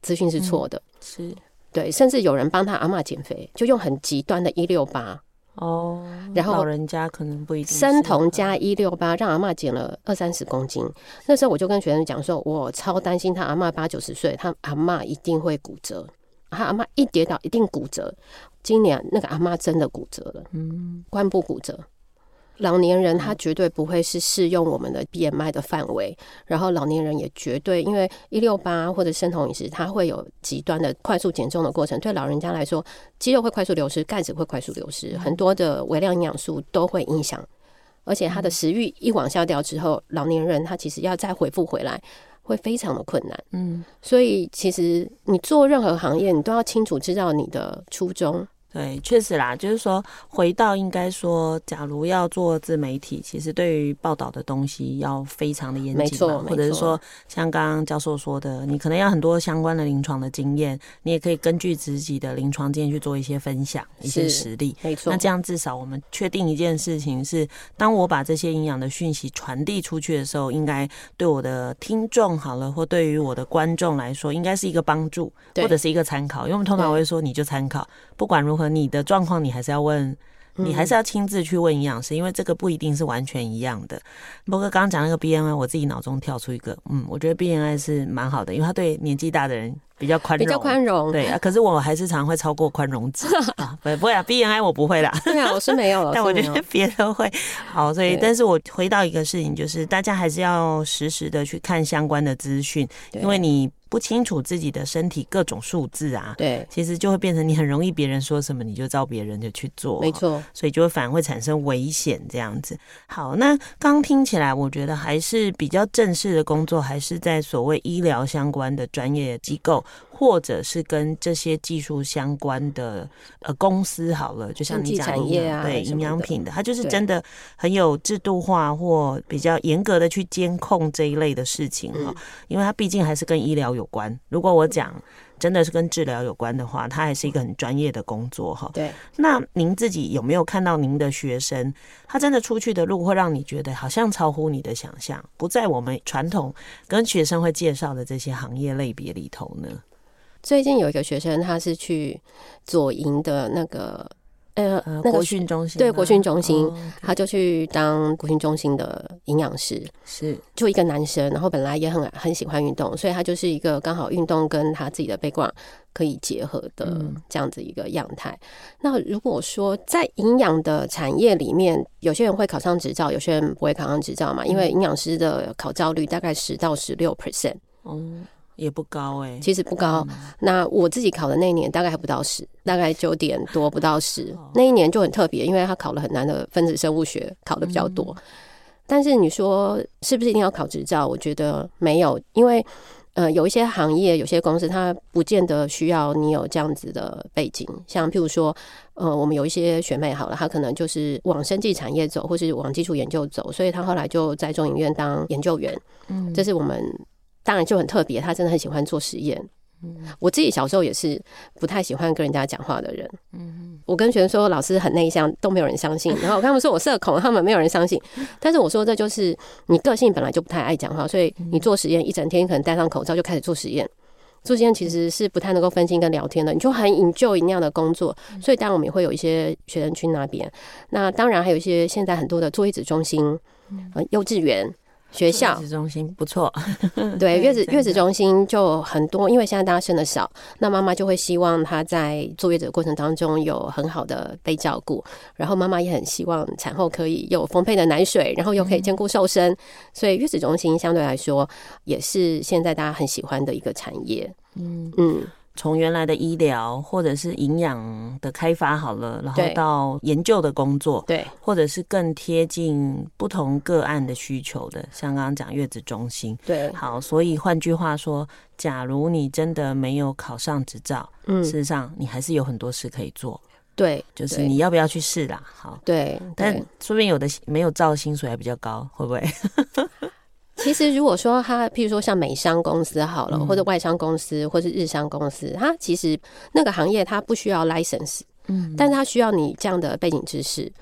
Speaker 3: 资讯是错的，是对，甚至有人帮他阿嬷减肥，就用很极端的一六八。
Speaker 1: 哦，然后老人家可能不一定
Speaker 3: 三童加一六八，让阿嬷减了二三十公斤。那时候我就跟学生讲说，我超担心他阿嬷八九十岁，他阿嬷一定会骨折，他阿妈一跌倒一定骨折。今年那个阿嬷真的骨折了，嗯，髋部骨折。老年人他绝对不会是适用我们的 BMI 的范围，然后老年人也绝对因为一六八或者生酮饮食，它会有极端的快速减重的过程。对老人家来说，肌肉会快速流失，钙质会快速流失，很多的微量营养素都会影响。而且他的食欲一往下掉之后，老年人他其实要再恢复回来会非常的困难。嗯，所以其实你做任何行业，你都要清楚知道你的初衷。
Speaker 1: 对，确实啦，就是说，回到应该说，假如要做自媒体，其实对于报道的东西要非常的严谨，
Speaker 3: 没错，
Speaker 1: 或者是说，像刚刚教授说的，你可能要很多相关的临床的经验，你也可以根据自己的临床经验去做一些分享，一些实例，
Speaker 3: 没错。
Speaker 1: 那这样至少我们确定一件事情是，当我把这些营养的讯息传递出去的时候，应该对我的听众好了，或对于我的观众来说，应该是一个帮助，或者是一个参考。因为我们通常会说，你就参考，不管如何。和你的状况，你还是要问，你还是要亲自去问营养师，因为这个不一定是完全一样的。不过刚刚讲那个 BMI，我自己脑中跳出一个，嗯，我觉得 BMI 是蛮好的，因为他对年纪大的人比较宽容，
Speaker 3: 比较宽容。
Speaker 1: 对啊，可是我还是常会超过宽容值 [LAUGHS] 啊，不不会啊，B N I 我不会啦。
Speaker 3: 对啊，我是没有了，[LAUGHS]
Speaker 1: 但我觉得别人会。好，所以但是我回到一个事情，就是大家还是要实时的去看相关的资讯，因为你。不清楚自己的身体各种数字啊，
Speaker 3: 对，
Speaker 1: 其实就会变成你很容易别人说什么你就照别人的去做，
Speaker 3: 没错，
Speaker 1: 所以就会反而会产生危险这样子。好，那刚听起来，我觉得还是比较正式的工作，还是在所谓医疗相关的专业机构。或者是跟这些技术相关的呃公司好了，就像你讲的，啊、对营养品的，它就是真的很有制度化或比较严格的去监控这一类的事情哈，嗯、因为它毕竟还是跟医疗有关。如果我讲真的是跟治疗有关的话，它还是一个很专业的工作哈。
Speaker 3: 对，
Speaker 1: 那您自己有没有看到您的学生，他真的出去的路会让你觉得好像超乎你的想象，不在我们传统跟学生会介绍的这些行业类别里头呢？
Speaker 3: 最近有一个学生，他是去左营的那个呃，呃那个
Speaker 1: 国训中心，
Speaker 3: 对国训中心，
Speaker 1: 哦 okay、
Speaker 3: 他就去当国训中心的营养师，
Speaker 1: 是。
Speaker 3: 就一个男生，然后本来也很很喜欢运动，所以他就是一个刚好运动跟他自己的 background 可以结合的这样子一个样态。嗯、那如果说在营养的产业里面，有些人会考上执照，有些人不会考上执照嘛，因为营养师的考照率大概十到十六 percent。
Speaker 1: 嗯也不高哎、欸，
Speaker 3: 其实不高。嗯、那我自己考的那一年大概还不到十，大概九点多不到十。那一年就很特别，因为他考了很难的分子生物学，考的比较多。嗯、但是你说是不是一定要考执照？我觉得没有，因为呃，有一些行业、有些公司，它不见得需要你有这样子的背景。像譬如说，呃，我们有一些学妹好了，她可能就是往生技产业走，或是往基础研究走，所以她后来就在中研院当研究员。嗯，这是我们当然就很特别，他真的很喜欢做实验。我自己小时候也是不太喜欢跟人家讲话的人。嗯，我跟学生说老师很内向，都没有人相信。然后我跟他们说我社恐，他们没有人相信。[LAUGHS] 但是我说这就是你个性本来就不太爱讲话，所以你做实验一整天可能戴上口罩就开始做实验。做实验其实是不太能够分心跟聊天的，你就很 enjoy 那样的工作。所以当然我们也会有一些学生去那边。那当然还有一些现在很多的坐月子中心、呃、幼稚园。学校。
Speaker 1: 月子中心不错，[LAUGHS]
Speaker 3: 对，月子月子中心就很多，因为现在大家生的少，那妈妈就会希望她在坐月子的过程当中有很好的被照顾，然后妈妈也很希望产后可以有丰沛的奶水，然后又可以兼顾瘦身，所以月子中心相对来说也是现在大家很喜欢的一个产业。嗯。嗯。
Speaker 1: 从原来的医疗或者是营养的开发好了，然后到研究的工作，
Speaker 3: 对，
Speaker 1: 或者是更贴近不同个案的需求的，像刚刚讲月子中心，
Speaker 3: 对，
Speaker 1: 好，所以换句话说，假如你真的没有考上执照，嗯，事实上你还是有很多事可以做，
Speaker 3: 对，
Speaker 1: 就是你要不要去试啦？好，
Speaker 3: 对，
Speaker 1: 但说不定有的没有照薪水还比较高，会不会？[LAUGHS]
Speaker 3: 其实，如果说他，譬如说像美商公司好了，或者外商公司，或是日商公司，他其实那个行业他不需要 license，嗯，但是他需要你这样的背景知识，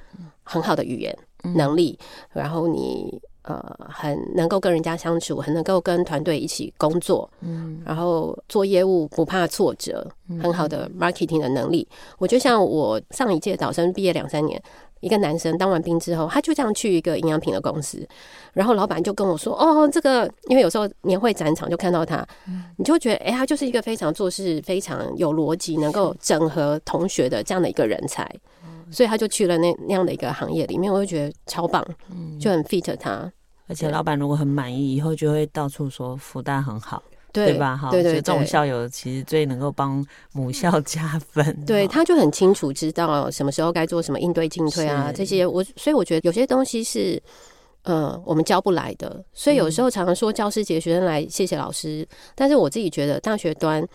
Speaker 3: 很好的语言能力，然后你呃很能够跟人家相处，很能够跟团队一起工作，嗯，然后做业务不怕挫折，很好的 marketing 的能力。我就像我上一届导生毕业两三年。一个男生当完兵之后，他就这样去一个营养品的公司，然后老板就跟我说：“哦，这个因为有时候年会展场就看到他，你就觉得哎，他就是一个非常做事非常有逻辑，能够整合同学的这样的一个人才，所以他就去了那那样的一个行业里面，我就觉得超棒，就很 fit 他。
Speaker 1: 而且老板如果很满意，以后就会到处说福大很好。”对，吧？哈，
Speaker 3: 对对对，
Speaker 1: 这种校友其实最能够帮母校加分。
Speaker 3: 对，他就很清楚知道什么时候该做什么应对进退啊，这些我所以我觉得有些东西是呃我们教不来的，所以有时候常常说教师节学生来谢谢老师，但是我自己觉得大学端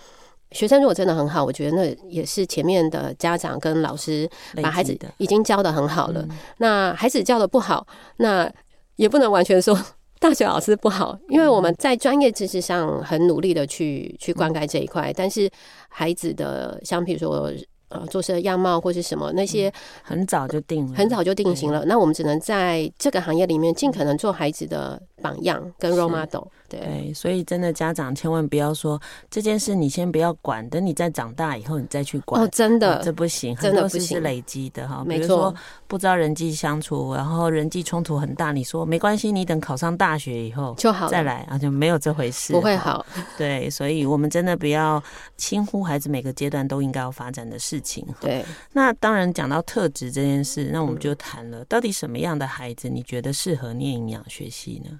Speaker 3: 学生如果真的很好，我觉得那也是前面的家长跟老师把孩子已经教的很好了。那孩子教的不好，那也不能完全说。大学老师不好，因为我们在专业知识上很努力的去去灌溉这一块，但是孩子的像比如说呃做事的样貌或是什么那些
Speaker 1: 很早就定了，
Speaker 3: 很早就定型了，那我们只能在这个行业里面尽可能做孩子的榜样跟 role model。对，
Speaker 1: 对，所以真的家长千万不要说这件事，你先不要管，等你再长大以后你再去管。
Speaker 3: 哦，真的，
Speaker 1: 哦、这不行，
Speaker 3: 真的不行，
Speaker 1: 是累积的哈。
Speaker 3: 没错，
Speaker 1: 比如说不知道人际相处，然后人际冲突很大，你说没关系，你等考上大学以后
Speaker 3: 就好
Speaker 1: 再来啊，就没有这回事，
Speaker 3: 不会好。
Speaker 1: 对，所以我们真的不要轻忽孩子每个阶段都应该要发展的事情。
Speaker 3: 对，
Speaker 1: 那当然讲到特质这件事，那我们就谈了，到底什么样的孩子你觉得适合念营养学系呢？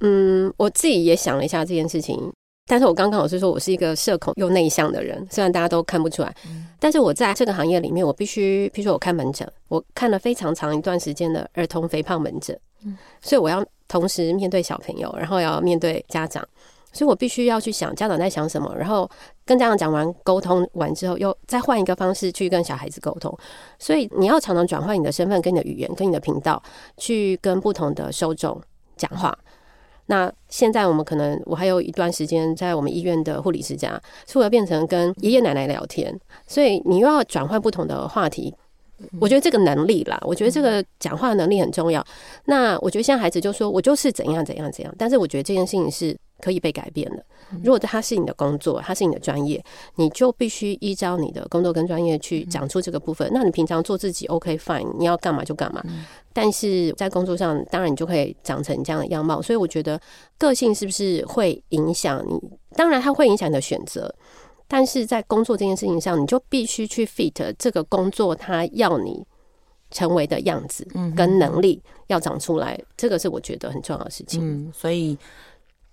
Speaker 3: 嗯，我自己也想了一下这件事情，但是我刚刚我是说我是一个社恐又内向的人，虽然大家都看不出来，但是我在这个行业里面，我必须，譬如说我看门诊，我看了非常长一段时间的儿童肥胖门诊，所以我要同时面对小朋友，然后要面对家长，所以我必须要去想家长在想什么，然后跟家长讲完沟通完之后，又再换一个方式去跟小孩子沟通，所以你要常常转换你的身份、跟你的语言、跟你的频道，去跟不同的受众讲话。那现在我们可能，我还有一段时间在我们医院的护理师家，所以要变成跟爷爷奶奶聊天，所以你又要转换不同的话题。我觉得这个能力啦，我觉得这个讲话能力很重要。那我觉得现在孩子就说我就是怎样怎样怎样，但是我觉得这件事情是可以被改变的。如果它是你的工作，它是你的专业，你就必须依照你的工作跟专业去讲出这个部分。那你平常做自己，OK fine，你要干嘛就干嘛。但是在工作上，当然你就可以长成这样的样貌。所以我觉得个性是不是会影响你？当然它会影响你的选择。但是在工作这件事情上，你就必须去 fit 这个工作，它要你成为的样子跟能力要长出来，这个是我觉得很重要的事情。
Speaker 1: 嗯，所以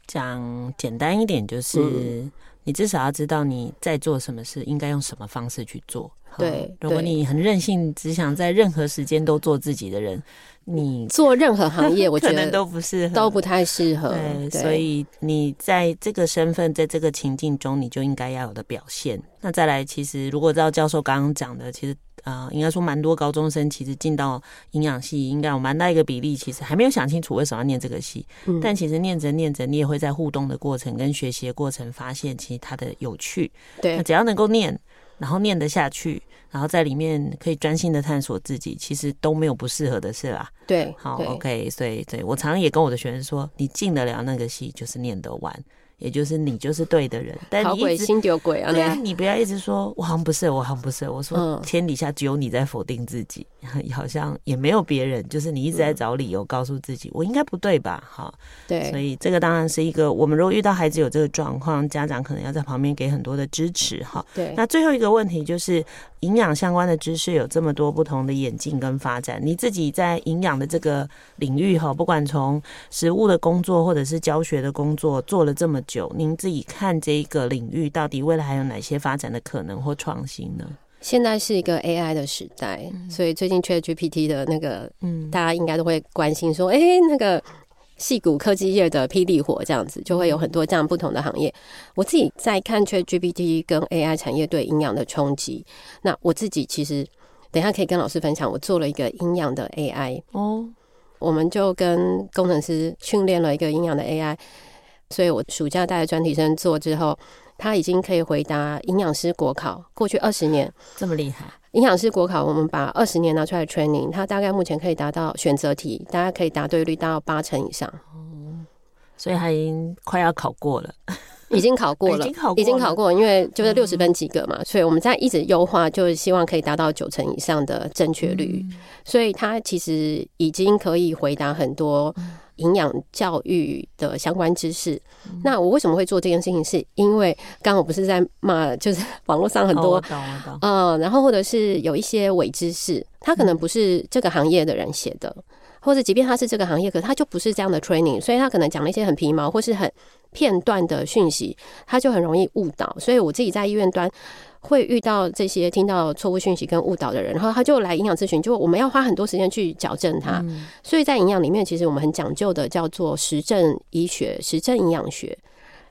Speaker 1: 讲简单一点，就是你至少要知道你在做什么事，应该用什么方式去做。
Speaker 3: 对，
Speaker 1: 如果你很任性，只想在任何时间都做自己的人，你
Speaker 3: 做任何行业，[LAUGHS] 我觉得
Speaker 1: 都不适合，
Speaker 3: 都不太适合。
Speaker 1: 对，所以你在这个身份，在这个情境中，你就应该要有的表现。那再来，其实如果照教授刚刚讲的，其实啊、呃，应该说蛮多高中生其实进到营养系，应该有蛮大一个比例，其实还没有想清楚为什么要念这个系。嗯、但其实念着念着，你也会在互动的过程跟学习的过程，发现其实它的有趣。
Speaker 3: 对，
Speaker 1: 那只要能够念。然后念得下去，然后在里面可以专心的探索自己，其实都没有不适合的事啦。
Speaker 3: 对，
Speaker 1: 好
Speaker 3: 对
Speaker 1: ，OK，所以对我常常也跟我的学生说，你进得了那个系，就是念得完。也就是你就是对的人，但你一直
Speaker 3: 心丢鬼啊！
Speaker 1: 对啊，你不要一直说我好像不是，我好像不是。我说天底下只有你在否定自己，嗯、[LAUGHS] 好像也没有别人，就是你一直在找理由告诉自己，我应该不对吧？哈，
Speaker 3: 对，
Speaker 1: 所以这个当然是一个我们如果遇到孩子有这个状况，家长可能要在旁边给很多的支持哈。
Speaker 3: 对，
Speaker 1: 那最后一个问题就是营养相关的知识有这么多不同的演进跟发展，你自己在营养的这个领域哈，不管从食物的工作或者是教学的工作做了这么久，您自己。看这一个领域到底未来还有哪些发展的可能或创新呢？
Speaker 3: 现在是一个 AI 的时代，嗯、所以最近 ChatGPT 的那个，嗯，大家应该都会关心说，哎、欸，那个矽谷科技业的霹雳火这样子，就会有很多这样不同的行业。我自己在看 ChatGPT 跟 AI 产业对营养的冲击。那我自己其实等一下可以跟老师分享，我做了一个营养的 AI 哦，我们就跟工程师训练了一个营养的 AI。所以我暑假带着专题生做之后，他已经可以回答营养师国考。过去二十年
Speaker 1: 这么厉害，
Speaker 3: 营养师国考，我们把二十年拿出来 training，他大概目前可以达到选择题，大家可以答对率达到八成以上。
Speaker 1: 哦，所以他已经快要考过了，
Speaker 3: 已经考过了，[LAUGHS] 已经考过，因为就是六十分及格嘛，嗯、所以我们在一直优化，就是希望可以达到九成以上的正确率。嗯、所以他其实已经可以回答很多。营养教育的相关知识，嗯、那我为什么会做这件事情？是因为刚刚我不是在骂，就是网络上很多，嗯、哦呃，然后或者是有一些伪知识，他可能不是这个行业的人写的，嗯、或者即便他是这个行业，可他就不是这样的 training，所以他可能讲了一些很皮毛或是很片段的讯息，他就很容易误导。所以我自己在医院端。会遇到这些听到错误讯息跟误导的人，然后他就来营养咨询，就我们要花很多时间去矫正他。嗯、所以在营养里面，其实我们很讲究的叫做实证医学、实证营养学，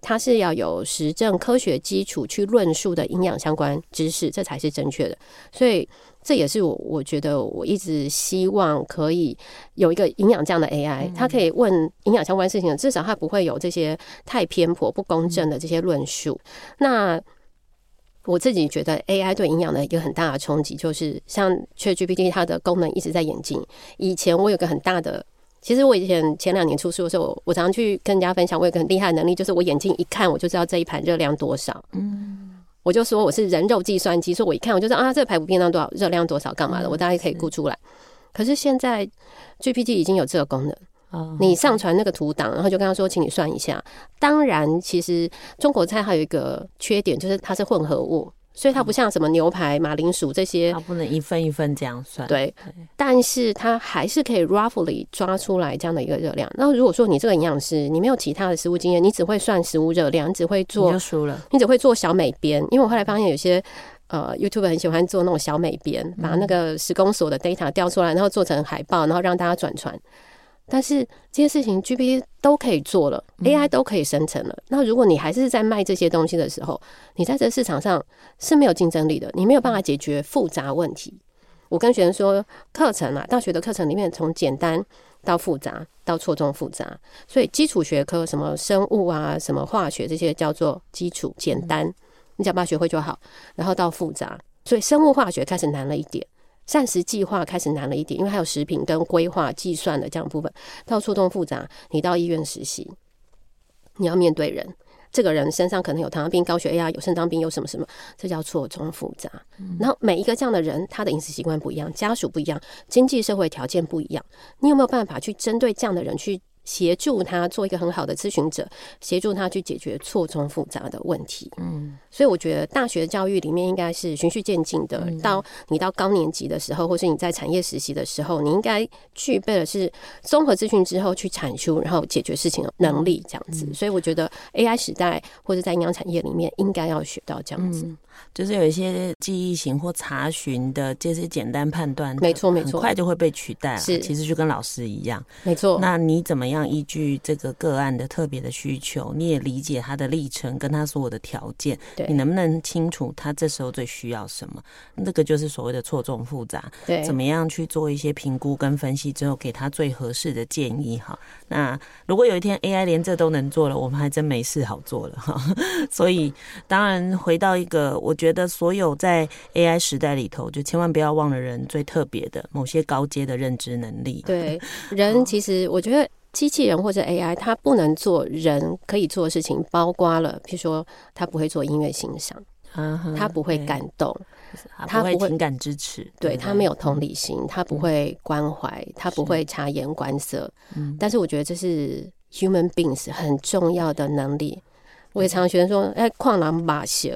Speaker 3: 它是要有实证科学基础去论述的营养相关知识，这才是正确的。所以这也是我我觉得我一直希望可以有一个营养这样的 AI，它可以问营养相关事情，至少它不会有这些太偏颇、不公正的这些论述。那我自己觉得 AI 对营养的一个很大的冲击，就是像 ChatGPT 它的功能一直在演进。以前我有个很大的，其实我以前前两年出书的时候，我常常去跟人家分享，我有个很厉害的能力，就是我眼睛一看，我就知道这一盘热量多少。嗯，我就说我是人肉计算机，说我一看我就知道啊，这个排骨便当多少热量多少，干嘛的，我大概可以估出来。可是现在 GPT 已经有这个功能。你上传那个图档，然后就跟他说，请你算一下。当然，其实中国菜还有一个缺点，就是它是混合物，所以它不像什么牛排、马铃薯这些，它
Speaker 1: 不能一份一份这样算。
Speaker 3: 对，但是它还是可以 roughly 抓出来这样的一个热量。那如果说你这个营养师，你没有其他的食物经验，你只会算食物热量，你只会做，
Speaker 1: 你
Speaker 3: 只会做小美编，因为我后来发现有些呃 YouTube 很喜欢做那种小美编，把那个十公所的 data 调出来，然后做成海报，然后让大家转传。但是这些事情 GPT 都可以做了，AI 都可以生成了。那如果你还是在卖这些东西的时候，你在这市场上是没有竞争力的，你没有办法解决复杂问题。我跟学生说，课程啊，大学的课程里面从简单到复杂到错综复杂，所以基础学科什么生物啊、什么化学这些叫做基础简单，你只要把它学会就好。然后到复杂，所以生物化学开始难了一点。膳食计划开始难了一点，因为还有食品跟规划计算的这样的部分，到错综复杂。你到医院实习，你要面对人，这个人身上可能有糖尿病、高血压、有肾脏病、有什么什么，这叫错综复杂。嗯、然后每一个这样的人，他的饮食习惯不一样，家属不一样，经济社会条件不一样，你有没有办法去针对这样的人去？协助他做一个很好的咨询者，协助他去解决错综复杂的问题。嗯，所以我觉得大学教育里面应该是循序渐进的。嗯、到你到高年级的时候，或是你在产业实习的时候，你应该具备的是综合资讯之后去产出，然后解决事情的能力这样子。嗯、所以我觉得 AI 时代或者在营养产业里面应该要学到这样子。嗯
Speaker 1: 就是有一些记忆型或查询的这些简单判断，
Speaker 3: 没错没错，
Speaker 1: 很快就会被取代。
Speaker 3: 是，
Speaker 1: 其实就跟老师一样，
Speaker 3: 没错。
Speaker 1: 那你怎么样依据这个个案的特别的需求，你也理解他的历程跟他所有的条件，
Speaker 3: 对，
Speaker 1: 你能不能清楚他这时候最需要什么？那个就是所谓的错综复杂。
Speaker 3: 对，
Speaker 1: 怎么样去做一些评估跟分析之后，给他最合适的建议？哈，那如果有一天 AI 连这都能做了，我们还真没事好做了哈。[LAUGHS] 所以，当然回到一个，我觉得所有在 AI 时代里头，就千万不要忘了人最特别的某些高阶的认知能力。
Speaker 3: 对，人其实我觉得机器人或者 AI 它不能做人可以做的事情，包括了，譬如说它不会做音乐欣赏，它不会感动，它不会
Speaker 1: 情感支持，
Speaker 3: 对，它没有同理心，它不会关怀，它不会察言观色。但是我觉得这是 human beings 很重要的能力。我也常学生说：“哎，旷狼马修，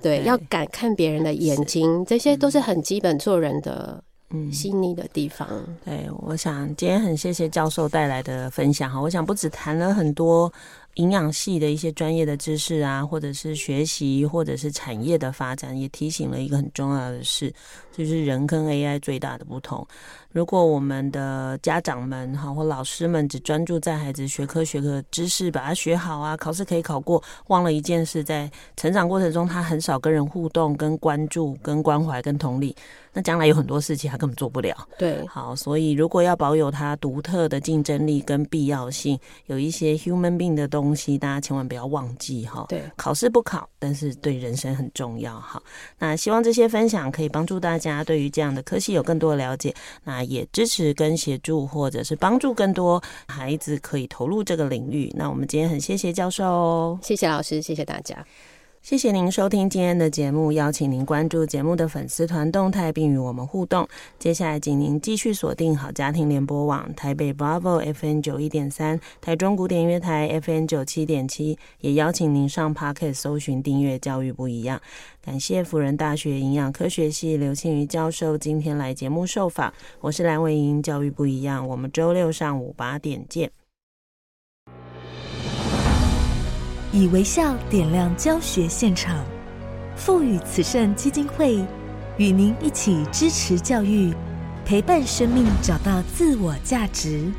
Speaker 3: 对，要敢看别人的眼睛，这些都是很基本做人的细腻的地方。”
Speaker 1: 对，我想今天很谢谢教授带来的分享哈。我想不止谈了很多营养系的一些专业的知识啊，或者是学习，或者是产业的发展，也提醒了一个很重要的事，就是人跟 AI 最大的不同。如果我们的家长们哈或老师们只专注在孩子学科学科知识，把它学好啊，考试可以考过，忘了一件事，在成长过程中他很少跟人互动、跟关注、跟关怀、跟同理，那将来有很多事情他根本做不了。
Speaker 3: 对，
Speaker 1: 好，所以如果要保有他独特的竞争力跟必要性，有一些 human being 的东西，大家千万不要忘记哈。
Speaker 3: 对，
Speaker 1: 考试不考，但是对人生很重要哈。那希望这些分享可以帮助大家对于这样的科系有更多的了解。那。也支持跟协助，或者是帮助更多孩子可以投入这个领域。那我们今天很谢谢教授，
Speaker 3: 谢谢老师，谢谢大家，
Speaker 1: 谢谢您收听今天的节目。邀请您关注节目的粉丝团动态，并与我们互动。接下来，请您继续锁定好家庭联播网台北 Bravo FM 九一点三，台中古典乐台 FM 九七点七。也邀请您上 Podcast 搜寻订阅教育不一样。感谢辅仁大学营养科学系刘庆瑜教授今天来节目受访，我是蓝伟莹，教育不一样，我们周六上午八点见。
Speaker 2: 以微笑点亮教学现场，赋予慈善基金会与您一起支持教育，陪伴生命找到自我价值。